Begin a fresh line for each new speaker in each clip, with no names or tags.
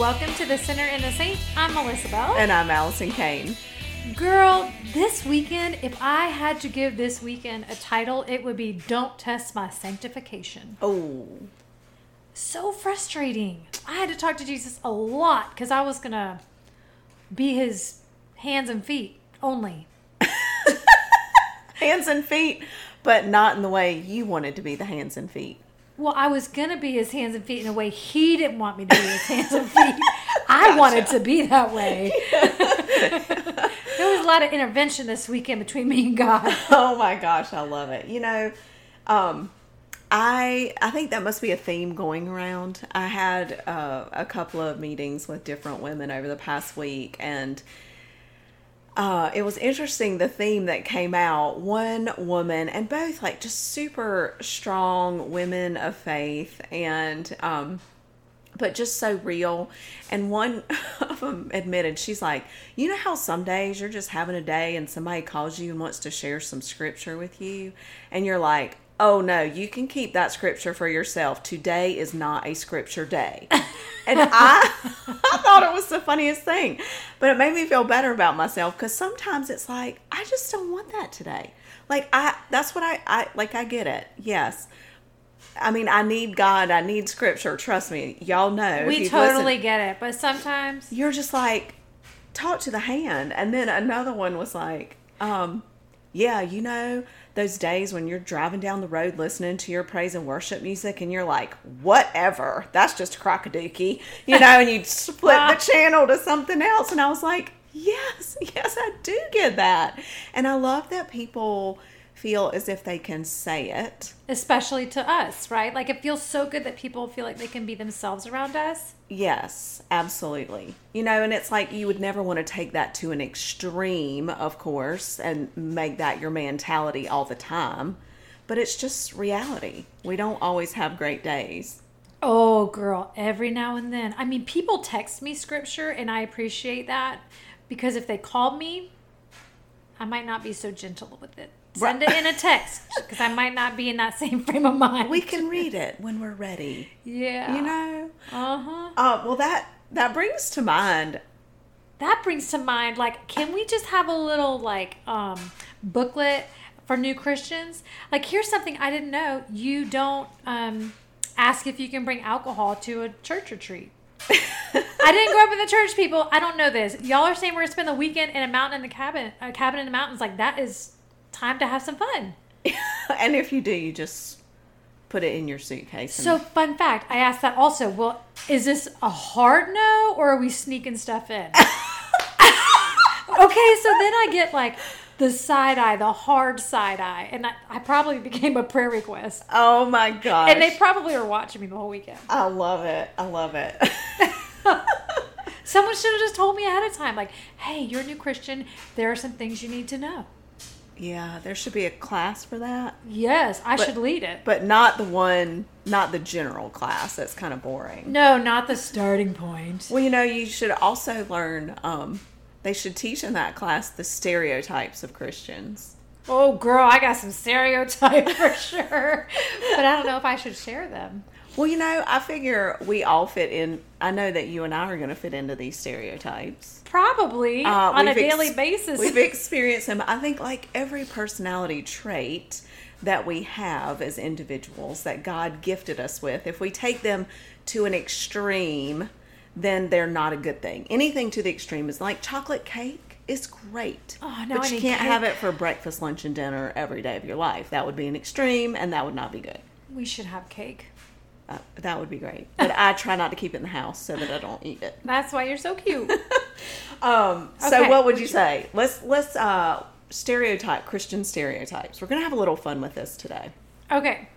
welcome to the Sinner and the Saint. I'm Melissa Bell.
And I'm Allison Kane.
Girl, this weekend, if I had to give this weekend a title, it would be Don't Test My Sanctification.
Oh,
So frustrating. I had to talk to Jesus a lot because I was going to be his hands and feet only.
hands and feet, but not in the way you wanted to be the hands and feet.
Well, I was going to be his hands and feet in a way he didn't want me to be his hands and feet. I wanted to be that way. there was a lot of intervention this weekend between me and God.
Oh my gosh, I love it. You know, um, I I think that must be a theme going around. I had uh, a couple of meetings with different women over the past week, and uh, it was interesting the theme that came out. One woman, and both like just super strong women of faith, and um, but just so real. And one of them admitted, she's like, You know how some days you're just having a day and somebody calls you and wants to share some scripture with you? And you're like, Oh no, you can keep that scripture for yourself. Today is not a scripture day. And I, I thought it was the funniest thing, but it made me feel better about myself because sometimes it's like, I just don't want that today. Like, I, that's what I, I, like, I get it. Yes. I mean, I need God. I need scripture. Trust me. Y'all know.
We totally
listened,
get it, but sometimes
you're just like, talk to the hand. And then another one was like, um, yeah, you know, those days when you're driving down the road listening to your praise and worship music and you're like, whatever, that's just crocodookie, you know, and you split the channel to something else. And I was like, yes, yes, I do get that. And I love that people feel as if they can say it.
especially to us, right? Like it feels so good that people feel like they can be themselves around us.
Yes, absolutely. You know, and it's like you would never want to take that to an extreme, of course, and make that your mentality all the time. But it's just reality. We don't always have great days.
Oh, girl, every now and then. I mean, people text me scripture and I appreciate that because if they called me, I might not be so gentle with it. Send it in a text because I might not be in that same frame of mind.
We can read it when we're ready.
yeah.
You know?
Uh-huh.
Uh, well, that that brings to mind.
That brings to mind like can we just have a little like um booklet for new Christians? Like here's something I didn't know. You don't um ask if you can bring alcohol to a church retreat. I didn't grow up in the church, people. I don't know this. Y'all are saying we're gonna spend the weekend in a mountain in the cabin, a cabin in the mountains. Like that is time to have some fun.
and if you do, you just put it in your suitcase.
So, fun fact, I asked that also. Well, is this a hard no, or are we sneaking stuff in? okay, so then I get like the side eye, the hard side eye, and I, I probably became a prayer request.
oh my gosh.
And they probably are watching me the whole weekend.
I love it. I love it.
Someone should have just told me ahead of time, like, hey, you're a new Christian. There are some things you need to know.
Yeah, there should be a class for that.
Yes, I
But-
should lead it.
but not the one, not the general class. That's kind of boring.
No, not the starting point.
Well, you know, you should also learn. Um, they should teach in that class the stereotypes of Christians.
Oh, girl, I got some stereotypes for sure. But I don't know if I should share them.
Well, you know, I figure we all fit in. I know that you and I are going to fit into these stereotypes
Probably
Uh,
on a
ex-
daily basis.
We've experienced them. I think, like every personality trait that we have as individuals that God gifted us with, if we take them to an extreme, then they're not a good thing. Anything to the extreme is like chocolate cake is great.
Oh, now
but you can't
cake.
have it for breakfast, lunch, and dinner every day of your life. That would be an extreme, and that would not be good.
we should have cake.
Uh, that would be great. But I try not to keep it in the house so that I don't eat it.
That's why you're so cute.
Um, so
Okay.
what would you say? Let's let's uh, stereotype Christian stereotypes. We're gonna have a little fun with this today.
okay.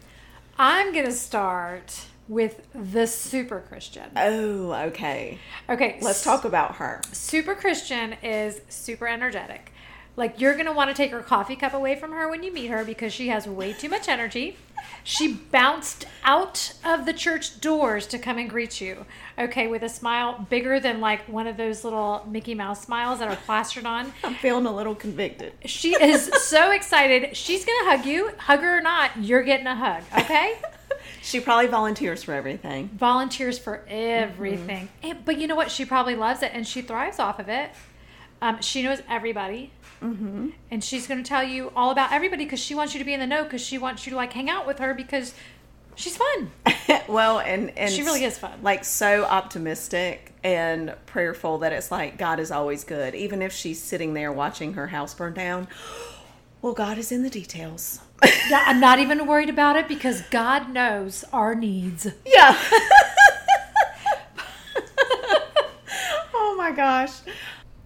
I'm going to start with the super Christian.
Oh, okay.
Okay.
Let's talk about her.
Super Christian is super energetic. Like you're gonna want to take her coffee cup away from her when you meet her because she has way too much energy. She bounced out of the church doors to come and greet you. Okay, with a smile bigger than like one of those little Mickey Mouse smiles that are plastered on.
I'm feeling a little convicted.
She is so excited. She's gonna hug you. Hug her or not, you're getting a hug. Okay.
She probably volunteers for everything.
volunteers for everything.
Mm-hmm.
And, but you know what? She probably loves it and she thrives off of it. Um, she knows everybody.
Mm-hmm.
And she's going to tell you all about everybody because she wants you to be in the know because she wants you to like hang out with her because she's fun.
well, and and
She really is fun.
Like so optimistic and prayerful that it's like God is always good, even if she's sitting there watching her house burn down. Well, God is in the details.
Yeah, I'm not even worried about it because God knows our needs.
Yeah. oh my gosh.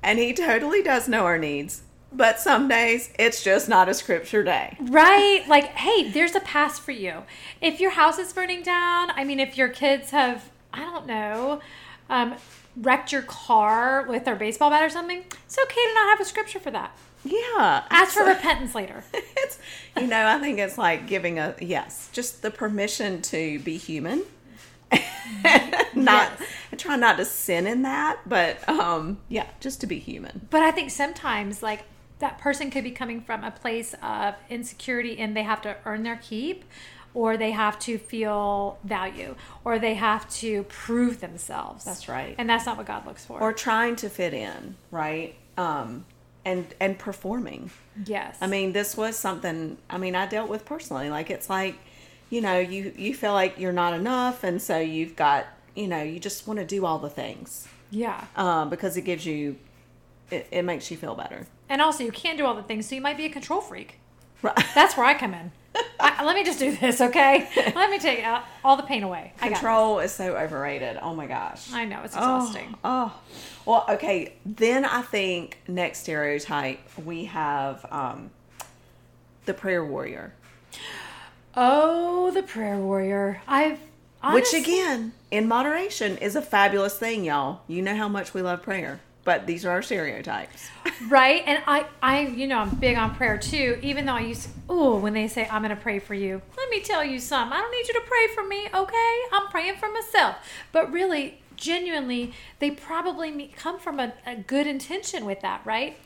And he totally does know our needs. But some days it's just not a scripture day.
Right? Like, hey, there's a pass for you. If your house is burning down, I mean, if your kids have, I don't know, um, wrecked your car with their baseball bat or something, it's okay to not have a scripture for that.
Yeah.
Ask for repentance later.
it's you know, I think it's like giving a yes, just the permission to be human. not try not to sin in that, but um yeah, just to be human.
But I think sometimes, like, that person could be coming from a place of insecurity and they have to earn their keep, or they have to feel value, or they have to prove themselves.
That's right.
And that's not what God looks for.
Or trying to fit in, right? Um and and performing.
yes.
I mean, this was something I mean, I dealt with personally. Like it's like, you know, you you feel like you're not enough and so you've got, you know, you just want to do all the things.
yeah.
Um because it gives you it, it makes you feel better.
And also, you can't do all the things, so you might be a control freak.
Right.
That's where I come in. I, let me just do this, okay? Let me take out all the pain away.
Control is so overrated. Oh my gosh.
I know it's
Oh,
exhausting.
Oh, well, okay. Then I think next stereotype we have um, the prayer warrior,
Oh, the prayer warrior. I've
which again, in moderation, is a fabulous thing, y'all. You know how much we love prayer, but these are our stereotypes.
right? And I, I, you know, I'm big on prayer too. Even though I used, oh, when they say I'm going to pray for you, let me tell you something. I don't need you to pray for me, okay? I'm praying for myself. But really, genuinely, they probably come from a, a good intention with that, right?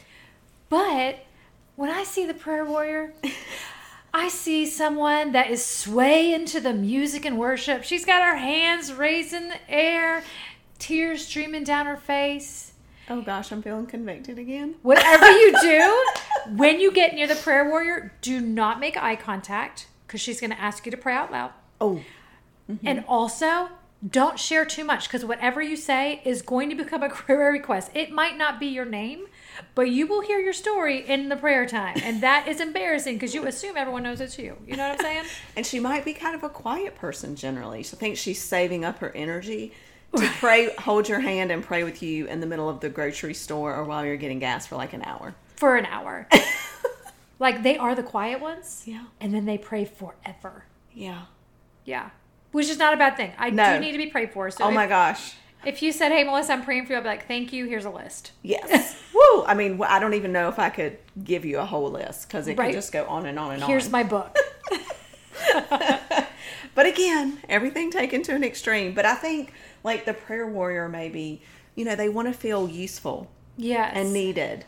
But when I see the prayer warrior, I see someone that is swaying to the music and worship. She's got her hands raised in the air, tears streaming down her face.
Oh gosh, I'm feeling convicted again.
Whatever you do, when you get near the prayer warrior, do not make eye contact because she's going to ask you to pray out loud.
Oh, mm-hmm.
And also, don't share too much because whatever you say is going to become a prayer request. It might not be your name, but you will hear your story in the prayer time. And that is embarrassing because you assume everyone knows it's you. You know what I'm saying?
and she might be kind of a quiet person generally. So I think she's saving up her energy to pray, hold your hand, and pray with you in the middle of the grocery store or while you're getting gas for like an hour.
For an hour. like they are the quiet ones.
Yeah.
And then they pray forever.
Yeah.
Yeah. Which is not a bad thing. I
No.
do need to be prayed for. So
Oh
if,
my gosh.
if you said, hey, Melissa, I'm praying for you, I'd be like, thank you. Here's a list.
Yes. Woo! I mean, I don't even know if I could give you a whole list because it
Right.
could just go on and on and
Here's
on.
Here's my book.
But again, everything taken to an extreme. But I think like the prayer warrior, maybe you know they want to feel useful
Yes.
and needed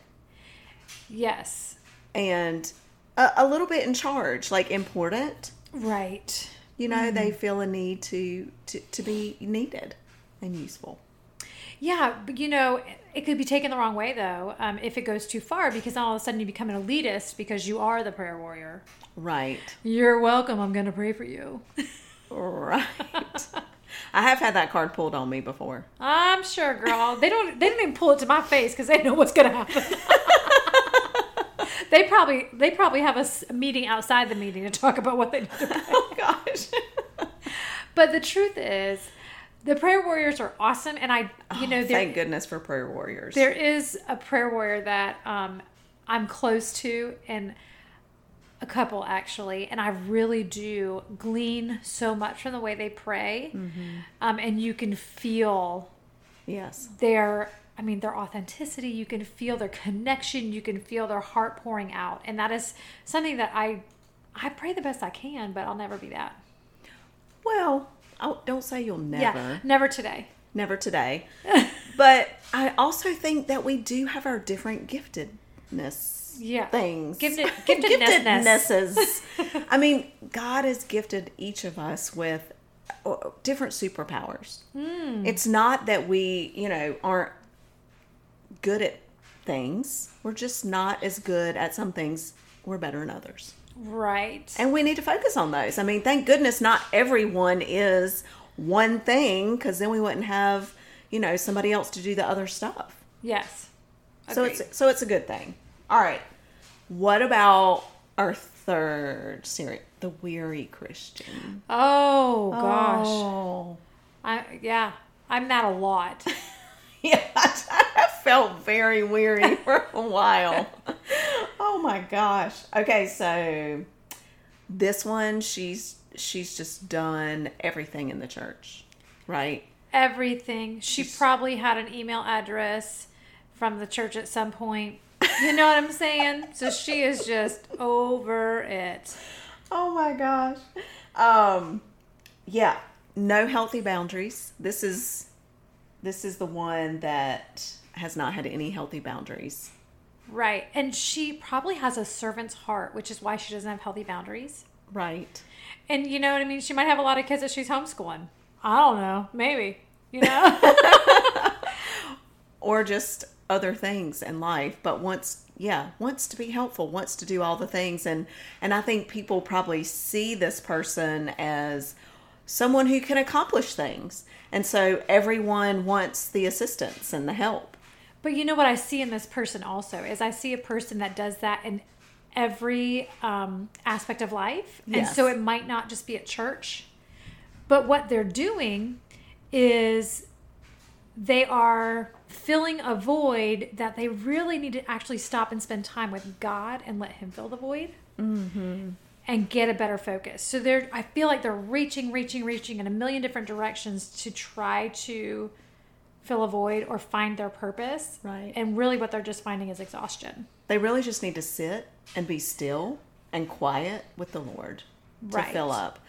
yes.
and a, a little bit in charge, like important.
Right.
You know, they feel a need to, to to be needed and useful.
Yeah, but you know, it could be taken the wrong way though, um, if it goes too far, because all of a sudden you become an elitist because you are the prayer warrior.
Right.
You're welcome. I'm going to pray for you.
Right. I have had that card pulled on me before.
I'm sure, girl. They don't. They don't even pull it to my face because they know what's going to happen. they probably. They probably have a meeting outside the meeting to talk about what they need to pray.
Oh gosh.
But the truth is, the prayer warriors are awesome, and I, you know, there,
Thank goodness for prayer warriors.
there is a prayer warrior that um, I'm close to, and a couple actually, and I really do glean so much from the way they pray, um, and you can feel
yes.
their I mean their authenticity, you can feel their connection, you can feel their heart pouring out. And that is something that I I pray the best I can, but I'll never be that.
Well, oh, don't say you'll never.
Yeah, never today.
Never today. but I also think that we do have our different giftedness.
Yeah.
things.
Gifted-.
I mean, God has gifted each of us with uh, different superpowers.
Hmm.
It's not that we, you know, aren't good at things. We're just not as good at some things. We're better in others.
Right.
And we need to focus on those. I mean, thank goodness not everyone is one thing because then we wouldn't have, you know, somebody else to do the other stuff.
yes.
So it's so it's a good thing. All right. What about our third series, the weary Christian?
Oh gosh.
Oh.
I yeah. I'm that a lot.
Yeah, I felt very weary for a while. oh my gosh. Okay, so this one she's she's just done everything in the church, right?
Everything. She probably had an email address from the church at some point. You know what I'm saying? So she is just over it.
Oh my gosh. Um yeah, no healthy boundaries. This is this is the one that has not had any healthy boundaries.
Right. And she probably has a servant's heart, which is why she doesn't have healthy boundaries.
Right.
And you know what I mean? She might have a lot of kids that she's homeschooling. I don't know. Maybe. You know?
or just other things in life but wants yeah wants to be helpful wants to do all the things. And and i think people probably see this person as someone who can accomplish things. And so everyone wants the assistance and the help.
But you know what I see in this person also is I see a person that does that in every um, aspect of life, and
Yes.
so it might not just be at church, but what they're doing is they are filling a void that they really need to actually stop and spend time with God and let Him fill the void. Mm-hmm. And get a better focus. So they're, I feel like they're reaching, reaching, reaching in a million different directions to try to fill a void or find their purpose.
Right.
And really what they're just finding is exhaustion.
they really just need to sit and be still and quiet with the lord to
Right.
fill up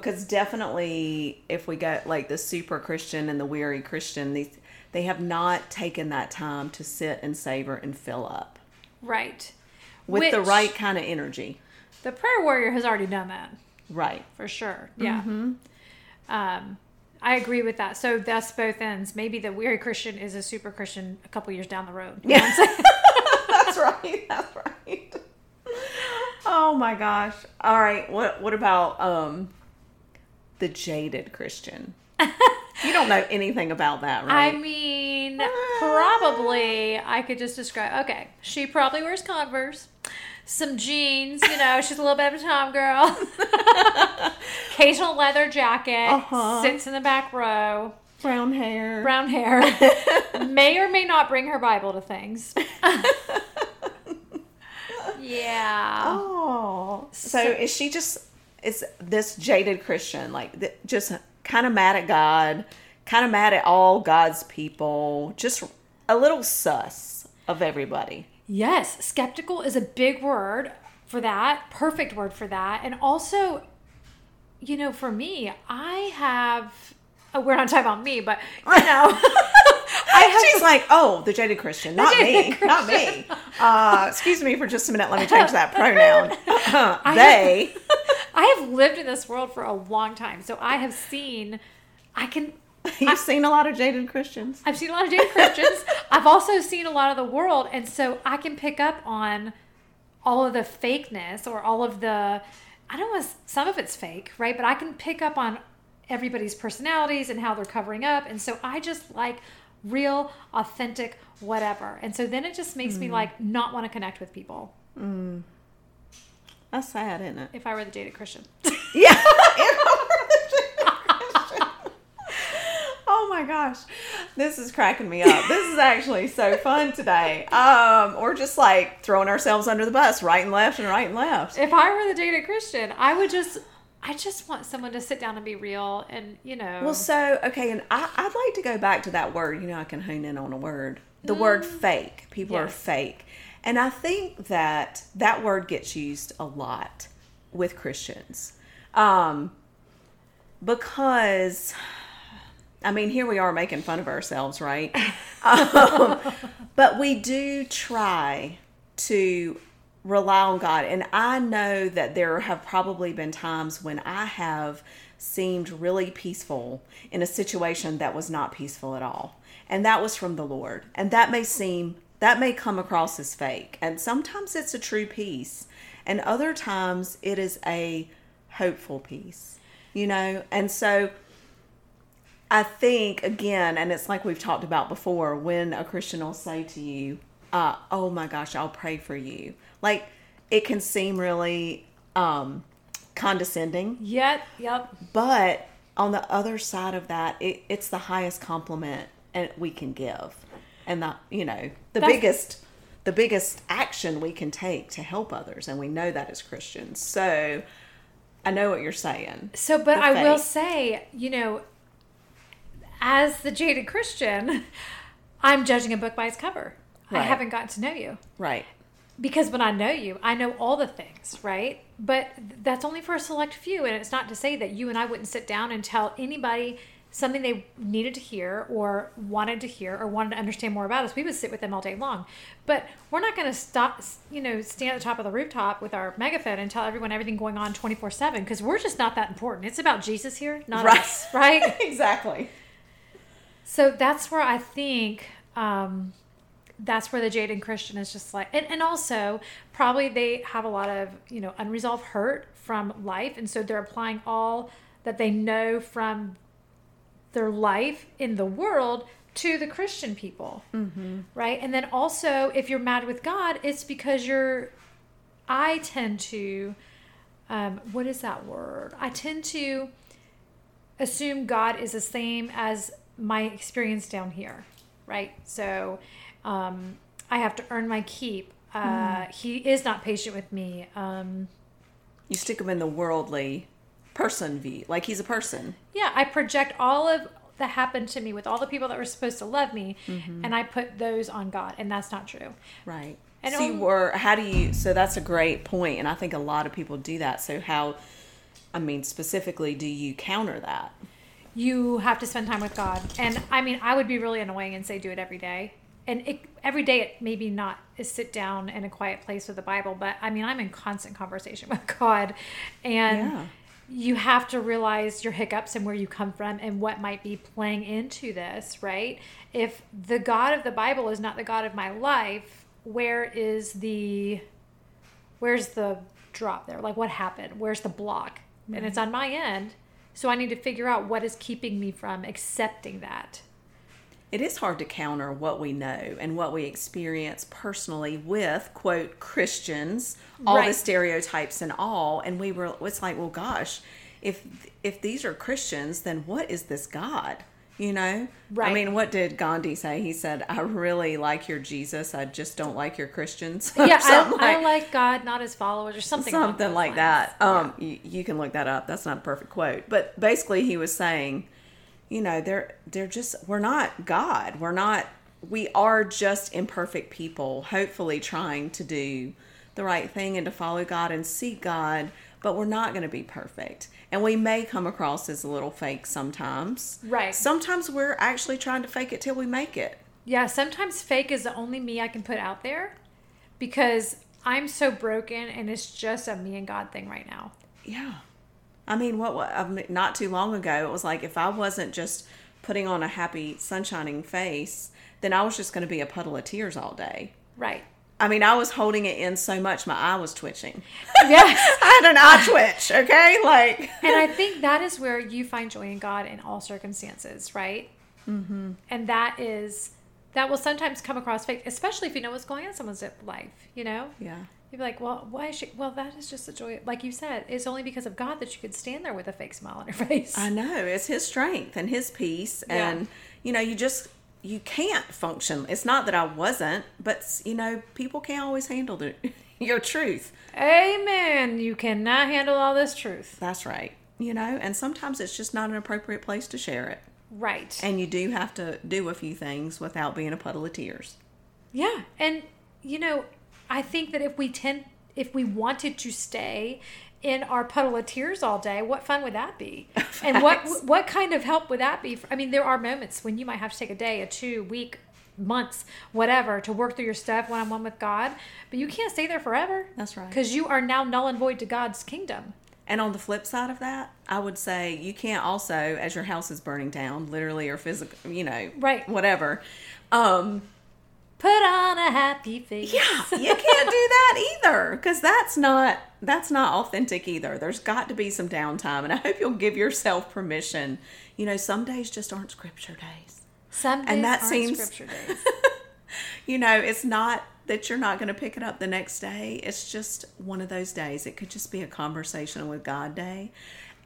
because definitely if we go like the super christian and the weary christian these they have not taken that time to sit and savor and fill up
Right.
with the right kind of energy
The prayer warrior has already done that
right
for sure. Yeah. Um, I agree with that. So thus both ends. Maybe the weary Christian is a super Christian a couple years down the road. You know what
that's right that's right oh my gosh all right what what about um the jaded christian you don't know anything about that right?
I mean, probably I could just describe. Okay, she probably wears Converse, some jeans. You know, she's a little bit of a tom girl. Occasional leather jacket.
Uh-huh.
Sits in the back row.
brown hair
Brown hair. may or may not bring her Bible to things. yeah.
Oh, so,
So-
is she just is this jaded Christian like th- just kind of mad at God, kind of mad at all God's people, just a little sus of everybody.
Yes, skeptical is a big word for that, perfect word for that. And also, you know, for me, I have, oh, we're not talking about me, but, you know, I have,
She's like, oh, the jaded Christian, not
jaded
me, not me. Uh, excuse me for just a minute. Let me change that pronoun. They.
I have lived in this world for a long time. So I have seen, I can,
You've seen a lot of jaded Christians.
I've seen a lot of jaded Christians. I've also seen a lot of the world. And so I can pick up on all of the fakeness or all of the, I don't know, some of it's fake, right? But I can pick up on everybody's personalities and how they're covering up. And so I just like real, authentic, whatever. And so then it just makes me hmm. like not want to connect with people hmm.
That's sad, isn't it?
if I were the dated Christian.
Yeah. oh my gosh. This is cracking me up. This is actually so fun today. Um, we're just like throwing ourselves under the bus, right and left and right and left.
if I were the dated Christian, I would just. I just want someone to sit down and be real and, you know.
Well, so okay, and I, I'd like to go back to that word. You know, I can hone in on a word. The word fake. People are fake, and I think that that word gets used a lot with Christians, um, because I mean, here we are making fun of ourselves, right? um, but we do try to rely on God. And I know that there have probably been times when I have seemed really peaceful in a situation that was not peaceful at all. And that was from the Lord. And that may seem, that may come across as fake. And sometimes it's a true peace, And other times it is a hopeful peace, you know? And so I think, again, and it's like we've talked about before, when a Christian will say to you, uh, oh my gosh, I'll pray for you. Like it can seem really um, condescending.
Yep, yep.
But on the other side of that, it, it's the highest compliment and we can give, and that you know the
That's-
biggest the biggest action we can take to help others, and we know that as Christians. So I know what you're saying.
So, but I will say, you know, as the jaded Christian, I'm judging a book by its cover. I haven't gotten to know you.
Right.
because when I know you, I know all the things, right? But that's only for a select few, and it's not to say that you and I wouldn't sit down and tell anybody something they needed to hear or wanted to hear or wanted to understand more about us. We would sit with them all day long, but we're not going to stop, you know, stand at the top of the rooftop with our megaphone and tell everyone everything going on twenty four seven because we're just not that important. It's about Jesus here, not
Right.
us, right?
exactly.
So that's where I think um, that's where the jaded Christian is just like, and, and also probably they have a lot of, you know, unresolved hurt from life. And so they're applying all that they know from their life in the world to the Christian people. Mm-hmm. Right. And then also, if you're mad with God, it's because you're, I tend to, um, what is that word? I tend to assume God is the same as my experience down here, right? So um, I have to earn my keep. Uh, He is not patient with me. Um,
You stick him in the worldly person V. like he's a person.
yeah, I project all of that happened to me with all the people that were supposed to love me,
Mm-hmm.
and I put those on God, and that's not true.
Right.
And
so you were how do you so that's a great point and I think a lot of people do that. So how I mean specifically do you counter that?
you have to spend time with God. And I mean, I would be really annoying and say do it every day. And it, every day, it maybe not is sit down in a quiet place with the Bible, but I mean, I'm in constant conversation with God, and
Yeah.
You have to realize your hiccups and where you come from and what might be playing into this, right? If the God of the Bible is not the God of my life, where is the where's the drop there? Like what happened? Where's the block? And it's mm-hmm. on my end. So I need to figure out what is keeping me from accepting that.
It is hard to counter what we know and what we experience personally with quote Christians, all the stereotypes and all, and we were it's like, well gosh, if if these are Christians, then what is this God? You know?
Right?
I mean, what did Gandhi say? He said, I really like your Jesus, I just don't like your Christians.
Yeah, I,
Something
I like God, not his followers, or something.
something like
lines.
that. Um, you, you can look that up. That's not a perfect quote, but basically he was saying, you know, they're they're just we're not God. We're not. We are just imperfect people, hopefully trying to do the right thing and to follow God and seek God. But we're not going to be perfect, and we may come across as a little fake sometimes.
Right.
Sometimes we're actually trying to fake it till we make it.
Yeah, sometimes fake is the only me I can put out there because I'm so broken and it's just a me and God thing right now.
Yeah. I mean, what, what I mean, not too long ago, it was like if I wasn't just putting on a happy, sunshining face, then I was just going to be a puddle of tears all day.
Right.
I mean, I was holding it in so much, my eye was twitching.
Yes.
I had an eye twitch, okay? Like,
and I think that is where you find joy in God in all circumstances, right? Mm-hmm. And that is that will sometimes come across fake, especially if you know what's going on in someone's life. You know,
yeah.
You'd be like, "Well, why is she?" Well, that is just the joy. Like you said, it's only because of God that you could stand there with a fake smile on your face.
I know. It's his strength and his peace.
Yeah.
And, you know, you just, you can't function. It's not that I wasn't, but, you know, people can't always handle the, your truth.
Amen. You cannot handle all this truth.
That's right. You know, and sometimes it's just not an appropriate place to share it.
Right.
And you do have to do a few things without being a puddle of tears.
Yeah, and you know, I think that if we tend, if we wanted to stay in our puddle of tears all day, what fun would that be? And what what kind of help would that be? For, I mean, there are moments when you might have to take a day, a two week, months, whatever, to work through your stuff one on one with God. But you can't stay there forever.
That's right.
Because you are now null and void to God's kingdom.
And on the flip side of that, I would say you can't also, as your house is burning down, literally or physically, you know,
Right.
whatever. Um,
Put on a happy face.
yeah, you can't do that either because that's not that's not authentic either. There's got to be some downtime, and I hope you'll give yourself permission. You know, some days just aren't scripture days.
Some days
And that
aren't
seems-
scripture days.
You know, it's not that you're not going to pick it up the next day. It's just one of those days. It could just be a conversation with God day,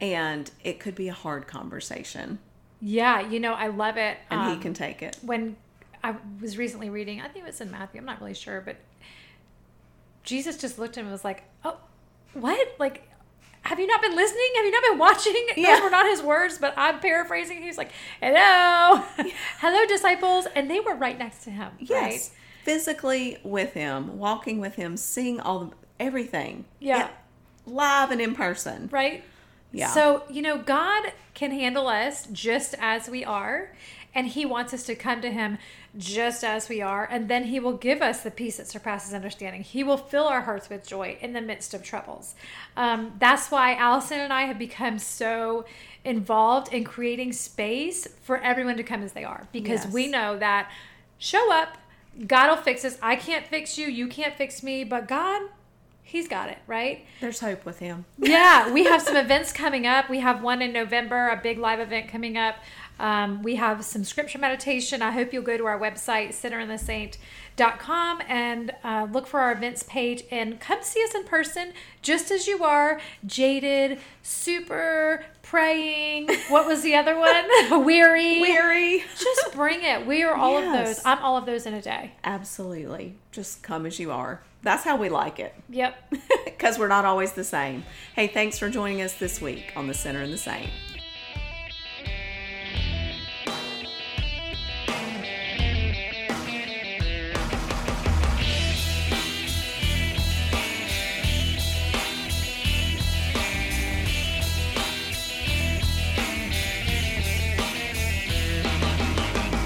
and it could be a hard conversation,
yeah, you know, I love it.
and
Um,
He can take it.
when I was recently reading, I think it was in Matthew, I'm not really sure, but Jesus just looked at him and was like, Oh, what? Like, have you not been listening? Have you not been watching?
Yeah.
Those were not his words, but I'm paraphrasing. He's like, Hello, hello, disciples. And they were right next to him.
Yes,
Right?
physically with Him, walking with Him, seeing all the everything.
Yeah.
live and in person.
Right?
Yeah.
So, you know, God can handle us just as we are, and He wants us to come to Him just as we are, and then He will give us the peace that surpasses understanding. He will fill our hearts with joy in the midst of troubles. Um, that's why Allison and I have become so involved in creating space for everyone to come as they are, because
Yes.
we know that show up, God will fix us. I can't fix you, you can't fix me, but God, He's got it, right?
There's hope with Him.
Yeah, we have some events coming up. We have one in November, a big live event coming up. Um, we have some scripture meditation. I hope you'll go to our website, sinnerandthesaint.com, and uh, look for our events page and come see us in person, just as you are, jaded, super praying. What was the other one? Weary.
Weary.
Just bring it. We are all of those. I'm all of those in a day.
Absolutely. Just come as you are. That's how we like it.
Yep.
Because we're not always the same. Hey, thanks for joining us this week on The Sinner and the Saint.